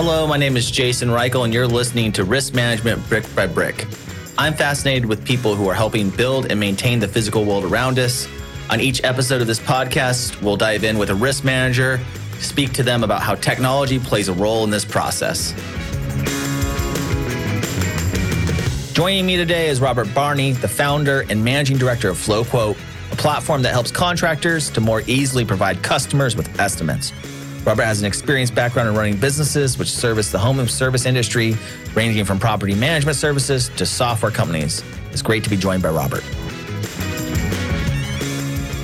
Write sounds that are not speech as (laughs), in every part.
Hello, my name is Jason Reichel, and you're listening to Risk Management Brick by Brick. I'm fascinated with people who are helping build and maintain the physical world around us. On each episode of this podcast, we'll dive in with a risk manager, speak to them about how technology plays a role in this process. Joining me today is Robert Barney, the founder and managing director of FloQuote, a platform that helps contractors to more easily provide customers with estimates. Robert has an experienced background in running businesses which service the home and service industry, ranging from property management services to software companies. It's great to be joined by Robert.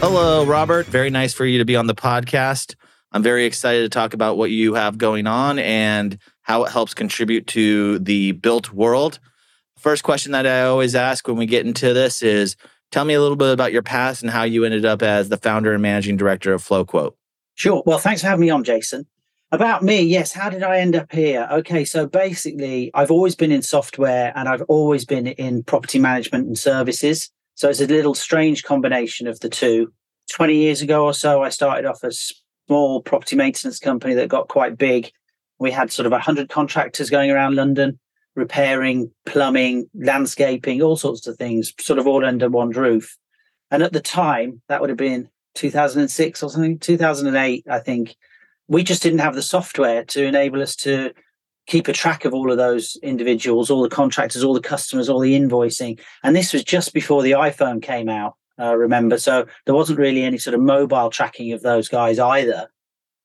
Hello, Robert. Very nice for you to be on the podcast. I'm very excited to talk about what you have going on and how it helps contribute to the built world. First question that I always ask when we get into this is tell me a little bit about your past and how you ended up as the founder and managing director of FloQuote. Sure. Well, thanks for having me on, Jason. About me, yes. How did I end up here? Okay, so basically, I've always been in software and I've always been in property management and services. So it's a little strange combination of the two. 20 years ago or so, I started off a small property maintenance company that got quite big. We had sort of 100 contractors going around London, repairing, plumbing, landscaping, all sorts of things, sort of all under one roof. And at the time, that would have been 2006 or something, 2008, I think, we just didn't have the software to enable us to keep a track of all of those individuals, all the contractors, all the customers, all the invoicing. And this was just before the iPhone came out, uh, remember? So there wasn't really any sort of mobile tracking of those guys either.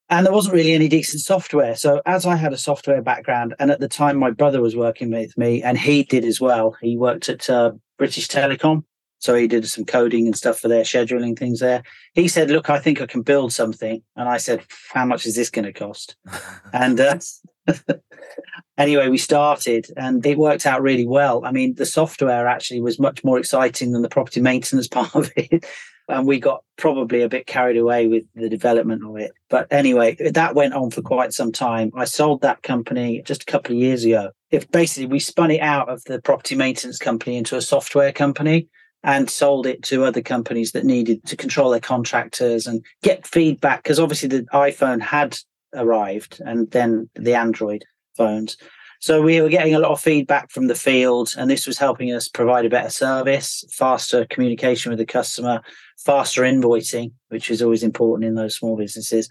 And there wasn't really any decent software. So, as I had a software background, and at the time my brother was working with me, and he did as well, he worked at uh, British Telecom so he did some coding and stuff for their scheduling things there. He said, "Look, I think I can build something." And I said, "How much is this going to cost?" (laughs) and uh, (laughs) anyway, we started, and it worked out really well. I mean, the software actually was much more exciting than the property maintenance (laughs) part of it. And we got probably a bit carried away with the development of it. But anyway, that went on for quite some time. I sold that company just a couple of years ago. If basically we spun it out of the property maintenance company into a software company and sold it to other companies that needed to control their contractors and get feedback because obviously the iPhone had arrived and then the Android phones. So we were getting a lot of feedback from the field, and this was helping us provide a better service, faster communication with the customer, faster invoicing, which is always important in those small businesses.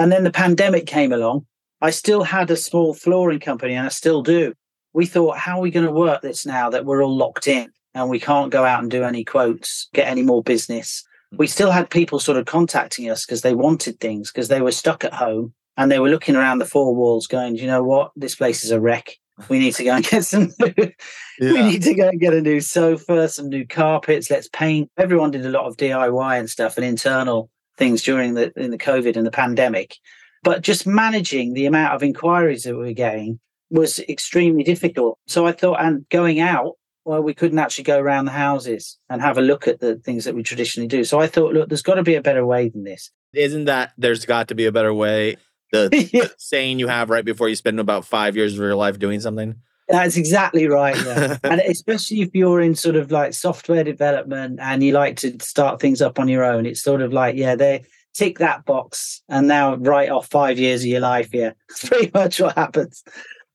And then the pandemic came along. I still had a small flooring company, and I still do. We thought, how are we going to work this now that we're all locked in? And we can't go out and do any quotes, get any more business. Hmm. We still had people sort of contacting us because they wanted things because they were stuck at home and they were looking around the four walls going, you know what? This place is a wreck. We need to go and (laughs) get some new, yeah. we need to go and get a new sofa, some new carpets, let's paint. Everyone did a lot of DIY and stuff and internal things during the in the COVID and the pandemic. But just managing the amount of inquiries that we were getting was extremely difficult. So I thought, and going out well, we couldn't actually go around the houses and have a look at the things that we traditionally do. So I thought, look, there's got to be a better way than this. Isn't that there's got to be a better way? The, (laughs) yeah. saying you have right before you spend about five years of your life doing something. That's exactly right. Yeah. (laughs) and especially if you're in sort of like software development and you like to start things up on your own, it's sort of like, yeah, they tick that box and now write off five years of your life. Yeah, (laughs) that's pretty much what happens.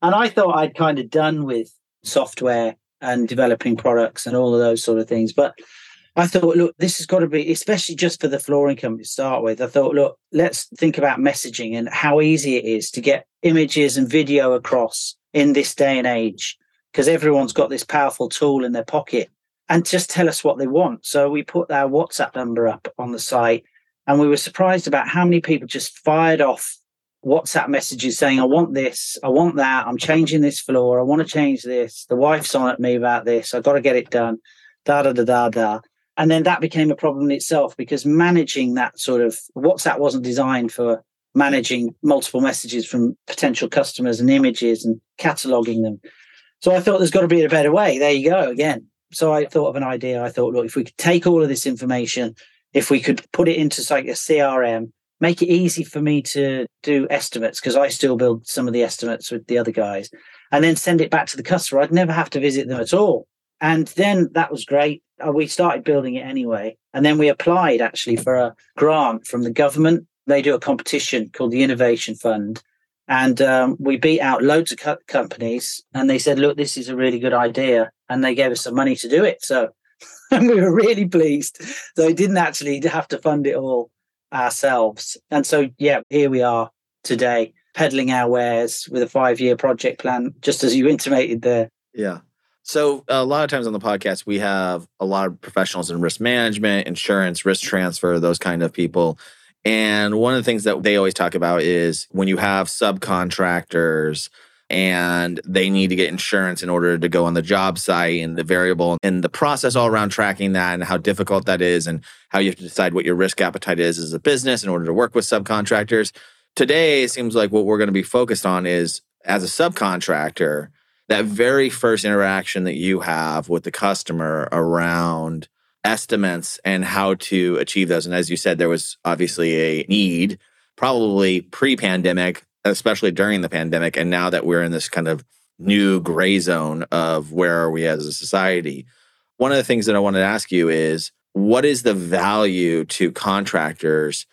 And I thought I'd kind of done with software and developing products and all of those sort of things. But I thought, look, this has got to be, especially just for the flooring company to start with. I thought, look, let's think about messaging and how easy it is to get images and video across in this day and age, because everyone's got this powerful tool in their pocket and just tell us what they want. So we put our WhatsApp number up on the site and we were surprised about how many people just fired off WhatsApp messages saying, I want this, I want that, I'm changing this floor, I want to change this, the wife's on at me about this, I've got to get it done, da da da da da. And then that became a problem in itself because managing that sort of WhatsApp wasn't designed for managing multiple messages from potential customers and images and cataloging them. So I thought there's got to be a better way. There you go again. So I thought of an idea. I thought, look, if we could take all of this information, if we could put it into like a CRM, make it easy for me to do estimates because I still build some of the estimates with the other guys and then send it back to the customer. I'd never have to visit them at all. And then that was great. Uh, we started building it anyway. And then we applied actually for a grant from the government. They do a competition called the Innovation Fund. And um, we beat out loads of co- companies, and they said, "Look, this is a really good idea," and they gave us some money to do it. So, (laughs) and we were really pleased. So we didn't actually have to fund it all ourselves. And so, yeah, here we are today, peddling our wares with a five-year project plan, just as you intimated there. Yeah. So a lot of times on the podcast, we have a lot of professionals in risk management, insurance, risk transfer, those kind of people. And one of the things that they always talk about is when you have subcontractors and they need to get insurance in order to go on the job site and the variable and the process all around tracking that and how difficult that is and how you have to decide what your risk appetite is as a business in order to work with subcontractors. Today, it seems like what we're going to be focused on is as a subcontractor, that very first interaction that you have with the customer around estimates and how to achieve those. And as you said, there was obviously a need, probably pre pandemic, especially during the pandemic. And now that we're in this kind of new gray zone of where are we as a society, one of the things that I wanted to ask you is what is the value to contractors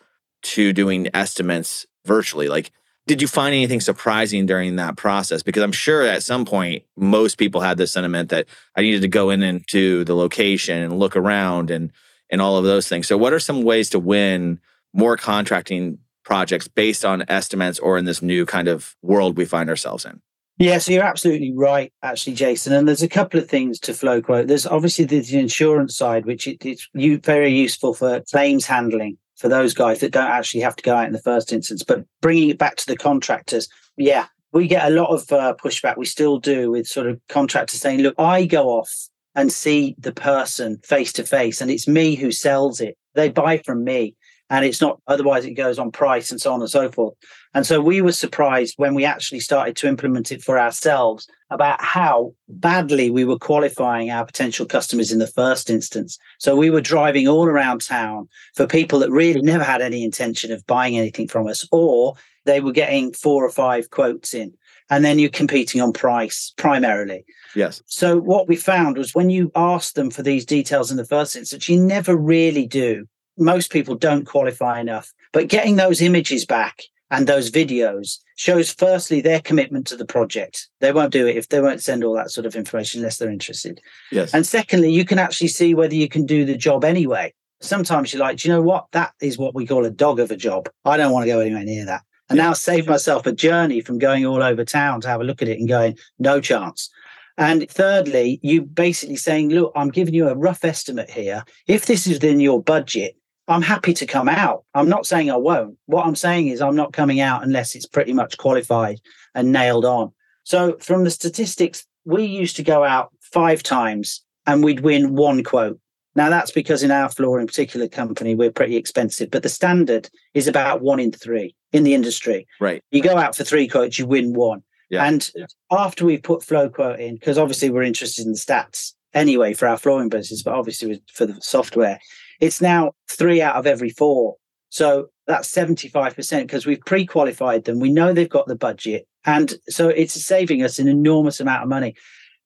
to doing estimates virtually? Like, did you find anything surprising during that process? Because I'm sure at some point, most people had this sentiment that I needed to go in into the location and look around and and all of those things. So, what are some ways to win more contracting projects based on estimates or in this new kind of world we find ourselves in? Yeah, so you're absolutely right, actually, Jason. And there's a couple of things to FloQuote. There's obviously the, insurance side, which it, it's very useful for claims handling for those guys that don't actually have to go out in the first instance. But bringing it back to the contractors, yeah, we get a lot of uh, pushback. We still do with sort of contractors saying, look, I go off and see the person face to face, and it's me who sells it. They buy from me and it's not otherwise it goes on price and so on and so forth and so we were surprised when we actually started to implement it for ourselves about how badly we were qualifying our potential customers in the first instance so we were driving all around town for people that really never had any intention of buying anything from us or they were getting four or five quotes in and then you're competing on price primarily. Yes. So what we found was when you ask them for these details in the first instance, you never really do most people don't qualify enough. But getting those images back and those videos shows firstly their commitment to the project. They won't do it if they won't send all that sort of information unless they're interested. Yes. And secondly, you can actually see whether you can do the job anyway. Sometimes you're like, do you know what? That is what we call a dog of a job. I don't want to go anywhere near that. And now save myself a journey from going all over town to have a look at it and going, no chance. And thirdly, you basically saying, look, I'm giving you a rough estimate here. If this is within your budget, I'm happy to come out. I'm not saying I won't. What I'm saying is I'm not coming out unless it's pretty much qualified and nailed on. So from the statistics, we used to go out five times and we'd win one quote. Now that's because in our flooring particular company, we're pretty expensive, but the standard is about one in three in the industry. Right. You go out for three quotes, you win one. Yeah. And yeah. after we've put FloQuote in, because obviously we're interested in the stats anyway for our flooring business, but obviously for the software, it's now three out of every four. So that's 75% because we've pre qualified them. We know they've got the budget. And so it's saving us an enormous amount of money.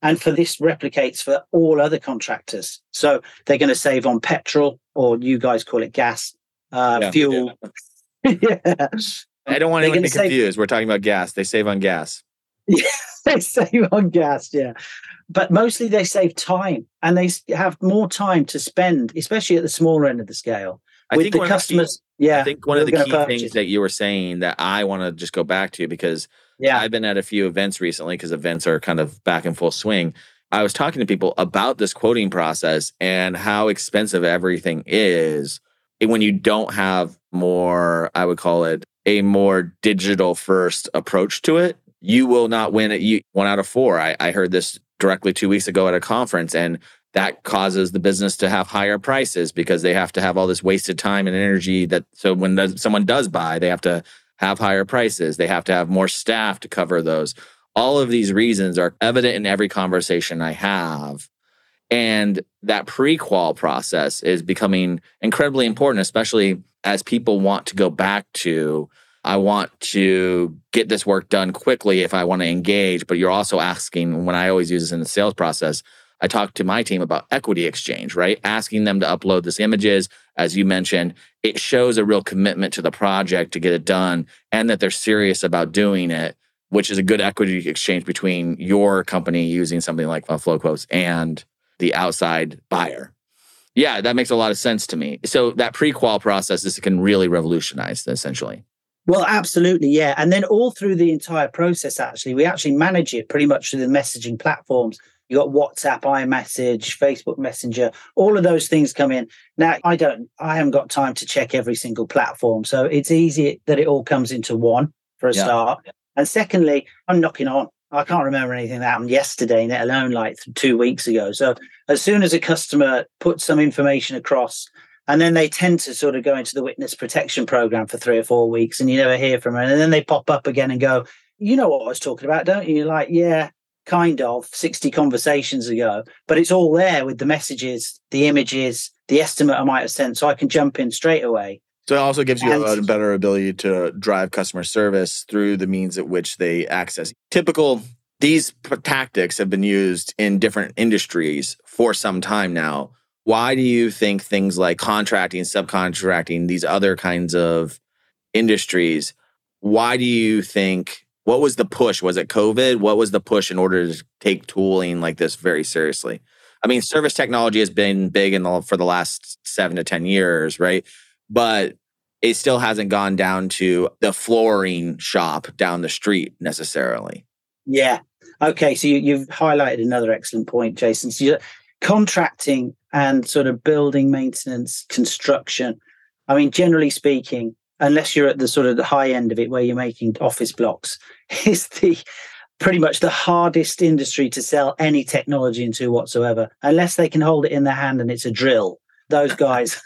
And for this replicates for all other contractors. So they're going to save on petrol, or you guys call it gas, uh, yeah, fuel. Yeah. (laughs) yeah. I don't want anyone to be confused. We're talking about gas. They save on gas. Yeah, (laughs) they save on gas. Yeah but mostly they save time and they have more time to spend, especially at the smaller end of the scale. I with the customers, the yeah. I think one of the key things that you were saying that I want to just go back to because yeah. I've been at a few events recently because events are kind of back in full swing. I was talking to people about this quoting process and how expensive everything is when you don't have more, I would call it a more digital first approach to it. You will not win it. You one out of four. I, I heard this directly two weeks ago at a conference. And that causes the business to have higher prices because they have to have all this wasted time and energy that so when the, someone does buy they have to have higher prices they have to have more staff to cover those all of these reasons are evident in every conversation i have and that pre-qual process is becoming incredibly important especially as people want to go back to I want to get this work done quickly if I want to engage. But you're also asking, when I always use this in the sales process, I talk to my team about equity exchange, right? Asking them to upload this images, as you mentioned, it shows a real commitment to the project to get it done and that they're serious about doing it, which is a good equity exchange between your company using something like FloQuotes and the outside buyer. Yeah, that makes a lot of sense to me. So that pre-qual process this can really revolutionize essentially. Well, absolutely, yeah. And then all through the entire process, actually, we actually manage it pretty much through the messaging platforms. You got WhatsApp, iMessage, Facebook Messenger, all of those things come in. Now, I don't, I haven't got time to check every single platform. So it's easy that it all comes into one for a yeah. start. And secondly, I'm knocking on. I can't remember anything that happened yesterday, let alone like two weeks ago. So as soon as a customer puts some information across, and then they tend to sort of go into the witness protection program for three or four weeks, and you never hear from them. And then they pop up again and go, "You know what I was talking about, don't you?" You're like, "Yeah, kind of." Sixty conversations ago, but it's all there with the messages, the images, the estimate I might have sent, so I can jump in straight away. So it also gives you a better ability to drive customer service through the means at which they access. Typical these tactics have been used in different industries for some time now. Why do you think things like contracting, subcontracting, these other kinds of industries, why do you think what was the push? Was it COVID? What was the push in order to take tooling like this very seriously? I mean, service technology has been big in the, for the last seven to 10 years, right? But it still hasn't gone down to the flooring shop down the street necessarily. Yeah. Okay. So you, have highlighted another excellent point, Jason. So contracting and sort of building maintenance, construction. I mean, generally speaking, unless you're at the sort of the high end of it where you're making office blocks, (laughs) is the pretty much the hardest industry to sell any technology into whatsoever, unless they can hold it in their hand and it's a drill. Those guys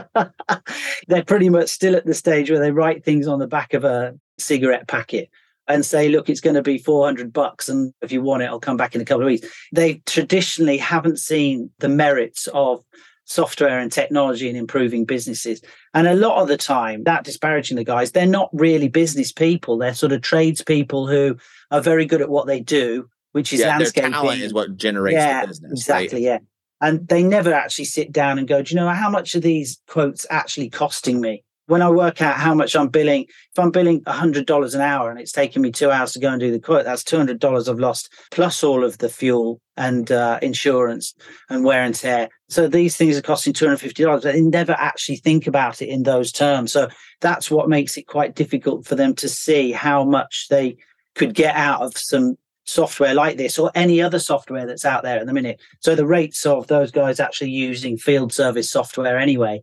(laughs) they're pretty much still at the stage where they write things on the back of a cigarette packet and say, look, it's going to be 400 bucks. And if you want it, I'll come back in a couple of weeks. They traditionally haven't seen the merits of software and technology and improving businesses. And a lot of the time, that disparaging the guys, they're not really business people. They're sort of tradespeople who are very good at what they do, which is yeah, landscaping. Their talent is what generates yeah, the business. Exactly, right? yeah and they never actually sit down and go, do you know how much are these quotes actually costing me? When I work out how much I'm billing, if I'm billing $100 an hour and it's taking me two hours to go and do the quote, that's $200 I've lost, plus all of the fuel and uh, insurance and wear and tear. So these things are costing $250, but they never actually think about it in those terms. So that's what makes it quite difficult for them to see how much they could get out of some software like this or any other software that's out there at the minute. So the rates of those guys actually using field service software anyway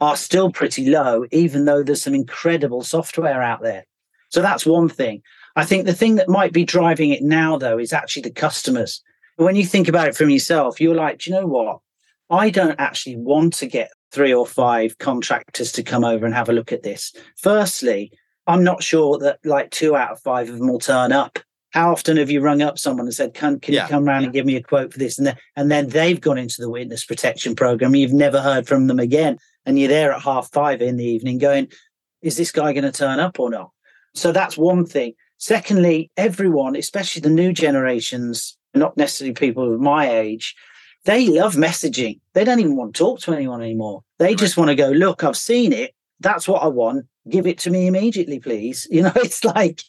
are still pretty low, even though there's some incredible software out there. So that's one thing. I think the thing that might be driving it now, though, is actually the customers. When you think about it from yourself, you're like, do you know what? I don't actually want to get three or five contractors to come over and have a look at this. Firstly, I'm not sure that like two out of five of them will turn up how often have you rung up someone and said, "Can can yeah. you come around and give me a quote for this?" And then and then they've gone into the witness protection program. You've never heard from them again, and you're there at half five in the evening, going, "Is this guy going to turn up or not?" So that's one thing. Secondly, everyone, especially the new generations, not necessarily people of my age, they love messaging. They don't even want to talk to anyone anymore. They just want to go, "Look, I've seen it. That's what I want give it to me immediately, please. (laughs) You know, it's like,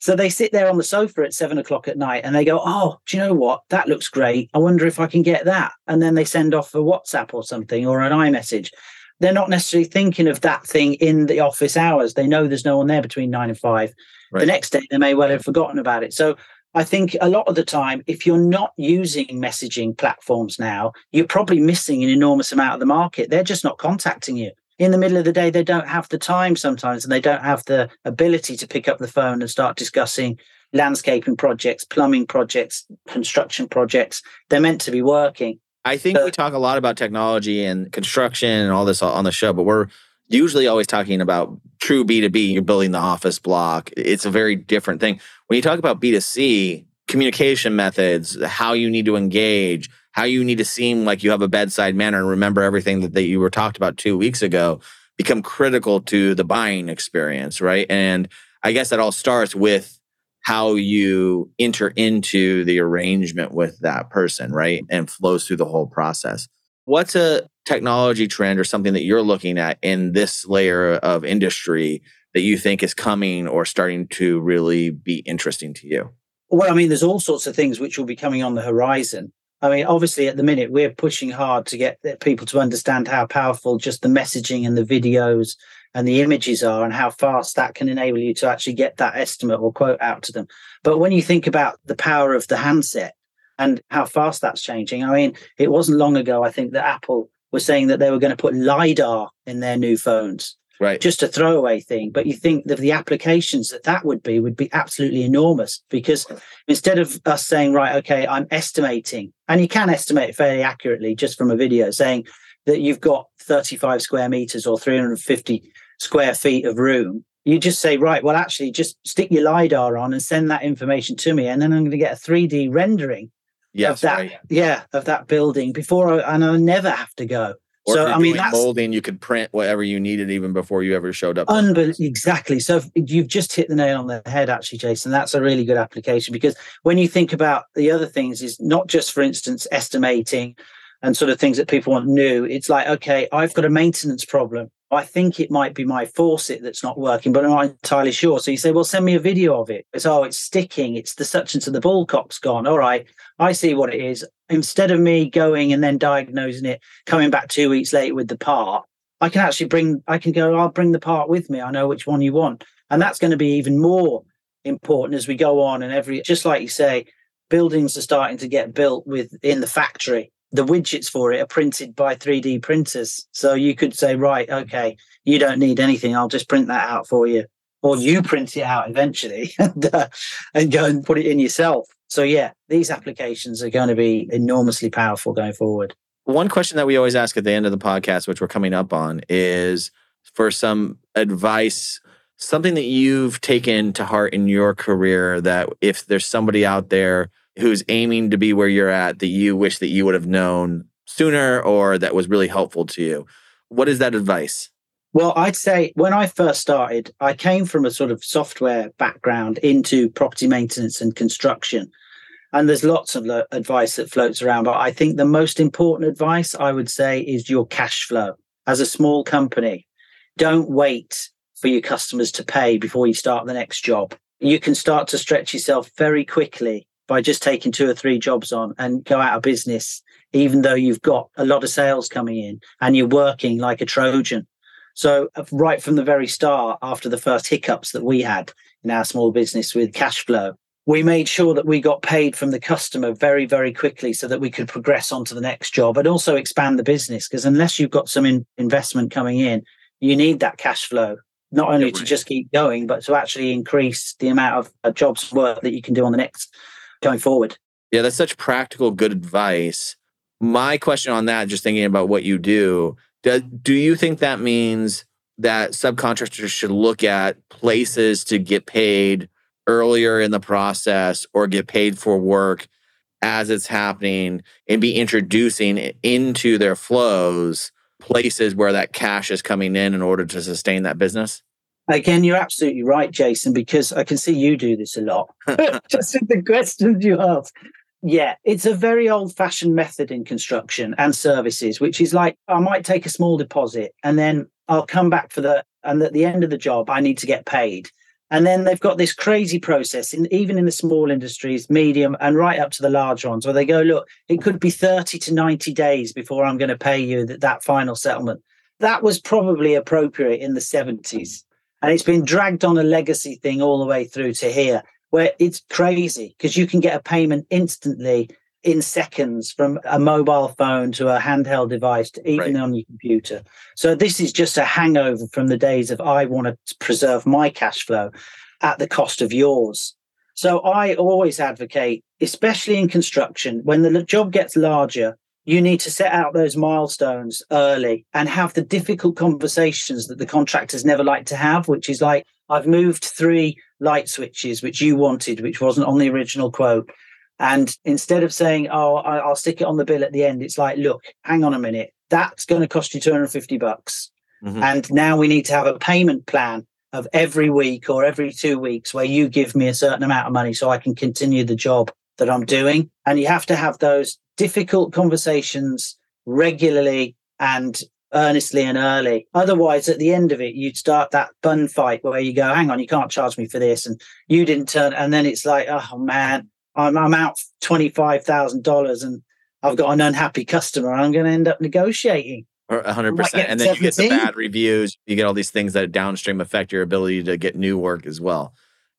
so they sit there on the sofa at seven o'clock at night and they go, Oh, do you know what? That looks great. I wonder if I can get that. And then they send off a WhatsApp or something or an iMessage. They're not necessarily thinking of that thing in the office hours. They know there's no one there between nine and five. Right. The next day, they may well have forgotten about it. So I think a lot of the time, if you're not using messaging platforms now, you're probably missing an enormous amount of the market. They're just not contacting you in the middle of the day they don't have the time sometimes and they don't have the ability to pick up the phone and start discussing landscaping projects plumbing projects construction projects they're meant to be working i think we talk a lot about technology and construction and all this on the show but we're usually always talking about true b2b you're building the office block it's a very different thing when you talk about b2c communication methods how you need to engage how you need to seem like you have a bedside manner and remember everything that, that you were talked about two weeks ago become critical to the buying experience, right? And I guess that all starts with how you enter into the arrangement with that person, right? And flows through the whole process. What's a technology trend or something that you're looking at in this layer of industry that you think is coming or starting to really be interesting to you? Well, I mean, there's all sorts of things which will be coming on the horizon. I mean, obviously, at the minute, we're pushing hard to get people to understand how powerful just the messaging and the videos and the images are and how fast that can enable you to actually get that estimate or quote out to them. But when you think about the power of the handset and how fast that's changing, I mean, it wasn't long ago, I think, that Apple was saying that they were going to put LiDAR in their new phones. Right. Just a throwaway thing. But you think that the applications that that would be would be absolutely enormous because instead of us saying, right, okay, I'm estimating, and you can estimate fairly accurately just from a video saying that you've got 35 square meters or 350 square feet of room, you just say, right, well, actually, just stick your LiDAR on and send that information to me. And then I'm going to get a 3D rendering yes, of that, right. yeah, of that building before I, and I'll never have to go. Or so, I mean, that's molding, you could print whatever you needed even before you ever showed up. Unbel- exactly. So you've just hit the nail on the head, actually, Jason. That's a really good application because when you think about the other things, is not just, for instance, estimating and sort of things that people want new. It's like, okay, I've got a maintenance problem. I think it might be my faucet that's not working, but I'm not entirely sure. So you say, well, send me a video of it. It's, oh, it's sticking. It's the such and so the ball cock's gone. All right. I see what it is. Instead of me going and then diagnosing it, coming back two weeks later with the part, I can actually bring, I can go, I'll bring the part with me. I know which one you want. And that's going to be even more important as we go on. And every, just like you say, buildings are starting to get built within the factory the widgets for it are printed by 3D printers. So you could say, right, okay, you don't need anything. I'll just print that out for you. Or you print it out eventually (laughs) and, uh, and go and put it in yourself. So, yeah, these applications are going to be enormously powerful going forward. One question that we always ask at the end of the podcast, which we're coming up on, is for some advice, something that you've taken to heart in your career that if there's somebody out there who's aiming to be where you're at that you wish that you would have known sooner or that was really helpful to you? What is that advice? Well, I'd say when I first started, I came from a sort of software background into property maintenance and construction. And there's lots of advice that floats around. But I think the most important advice I would say is your cash flow. As a small company, don't wait for your customers to pay before you start the next job. You can start to stretch yourself very quickly by just taking two or three jobs on and go out of business, even though you've got a lot of sales coming in and you're working like a Trojan. So, uh, right from the very start, after the first hiccups that we had in our small business with cash flow, we made sure that we got paid from the customer very, very quickly so that we could progress on to the next job and also expand the business. Because unless you've got some in- investment coming in, you need that cash flow, not only to just keep going, but to actually increase the amount of uh, jobs work that you can do on the next going forward. Yeah, that's such practical, good advice. My question on that, just thinking about what you do, do, do you think that means that subcontractors should look at places to get paid earlier in the process or get paid for work as it's happening and be introducing into their flows places where that cash is coming in in order to sustain that business? Again, you're absolutely right, Jason, because I can see you do this a lot. (laughs) Just with the questions you ask. Yeah, it's a very old fashioned method in construction and services, which is like I might take a small deposit and then I'll come back for the, and at the end of the job, I need to get paid. And then they've got this crazy process, in, even in the small industries, medium, and right up to the large ones, where they go, look, it could be 30 to 90 days before I'm going to pay you that, that final settlement. That was probably appropriate in the 70s. And it's been dragged on a legacy thing all the way through to here, where it's crazy because you can get a payment instantly in seconds from a mobile phone to a handheld device to even right. on your computer. So this is just a hangover from the days of I want to preserve my cash flow at the cost of yours. So I always advocate, especially in construction, when the job gets larger, you need to set out those milestones early and have the difficult conversations that the contractors never like to have, which is like, I've moved three light switches, which you wanted, which wasn't on the original quote. And instead of saying, oh, I'll stick it on the bill at the end, it's like, look, hang on a minute. That's going to cost you 250 bucks. Mm-hmm. And now we need to have a payment plan of every week or every two weeks where you give me a certain amount of money so I can continue the job that I'm doing. And you have to have those difficult conversations regularly and earnestly and early. Otherwise, at the end of it, you'd start that bun fight where you go, hang on, you can't charge me for this. And you didn't turn. And then it's like, oh man, I'm, I'm out $25,000 and I've got an unhappy customer. I'm going to end up negotiating. Or 100%. And then you get the bad reviews. You get all these things that downstream affect your ability to get new work as well.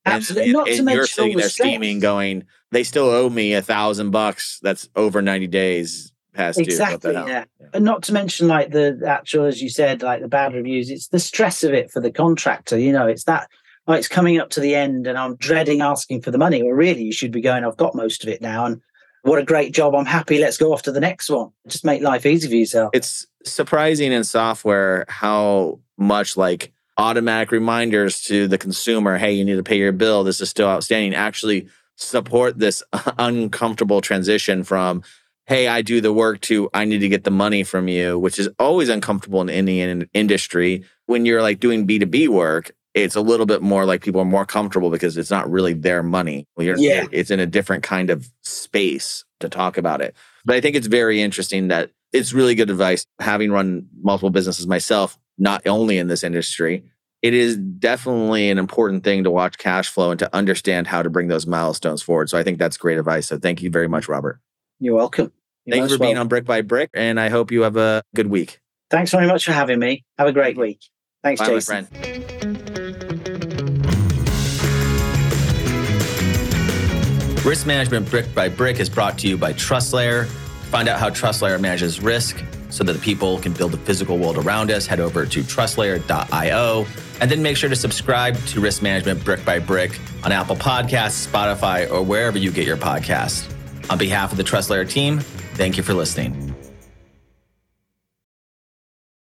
Absolutely. And, Not and, to you're sitting there scheming, going, they still owe me a thousand bucks. That's over 90 days past exactly, due. Yeah. And not to mention like the actual, as you said, like the bad reviews, it's the stress of it for the contractor. You know, it's that oh, it's coming up to the end and I'm dreading asking for the money. Well, really, you should be going, I've got most of it now. And what a great job. I'm happy. Let's go off to the next one. Just make life easy for yourself. It's surprising in software how much like automatic reminders to the consumer hey, you need to pay your bill. This is still outstanding. Actually, support this (laughs) uncomfortable transition from hey, I do the work to I need to get the money from you, which is always uncomfortable in any industry. When you're like doing B2B work, it's a little bit more like people are more comfortable because it's not really their money. yeah. It's in a different kind of space to talk about it. But I think it's very interesting that it's really good advice. Having run multiple businesses myself, not only in this industry, it is definitely an important thing to watch cash flow and to understand how to bring those milestones forward. So I think that's great advice. So thank you very much, Robert. You're welcome. Thank you for being on Brick by Brick. And I hope you have a good week. Thanks very much for having me. Have a great week. Thanks, Bye, Jason. Risk Management Brick by Brick is brought to you by TrustLayer. Find out how TrustLayer manages risk so that the people can build the physical world around us. Head over to trustlayer.io and then make sure to subscribe to Risk Management Brick by Brick on Apple Podcasts, Spotify, or wherever you get your podcasts. On behalf of the TrustLayer team, thank you for listening.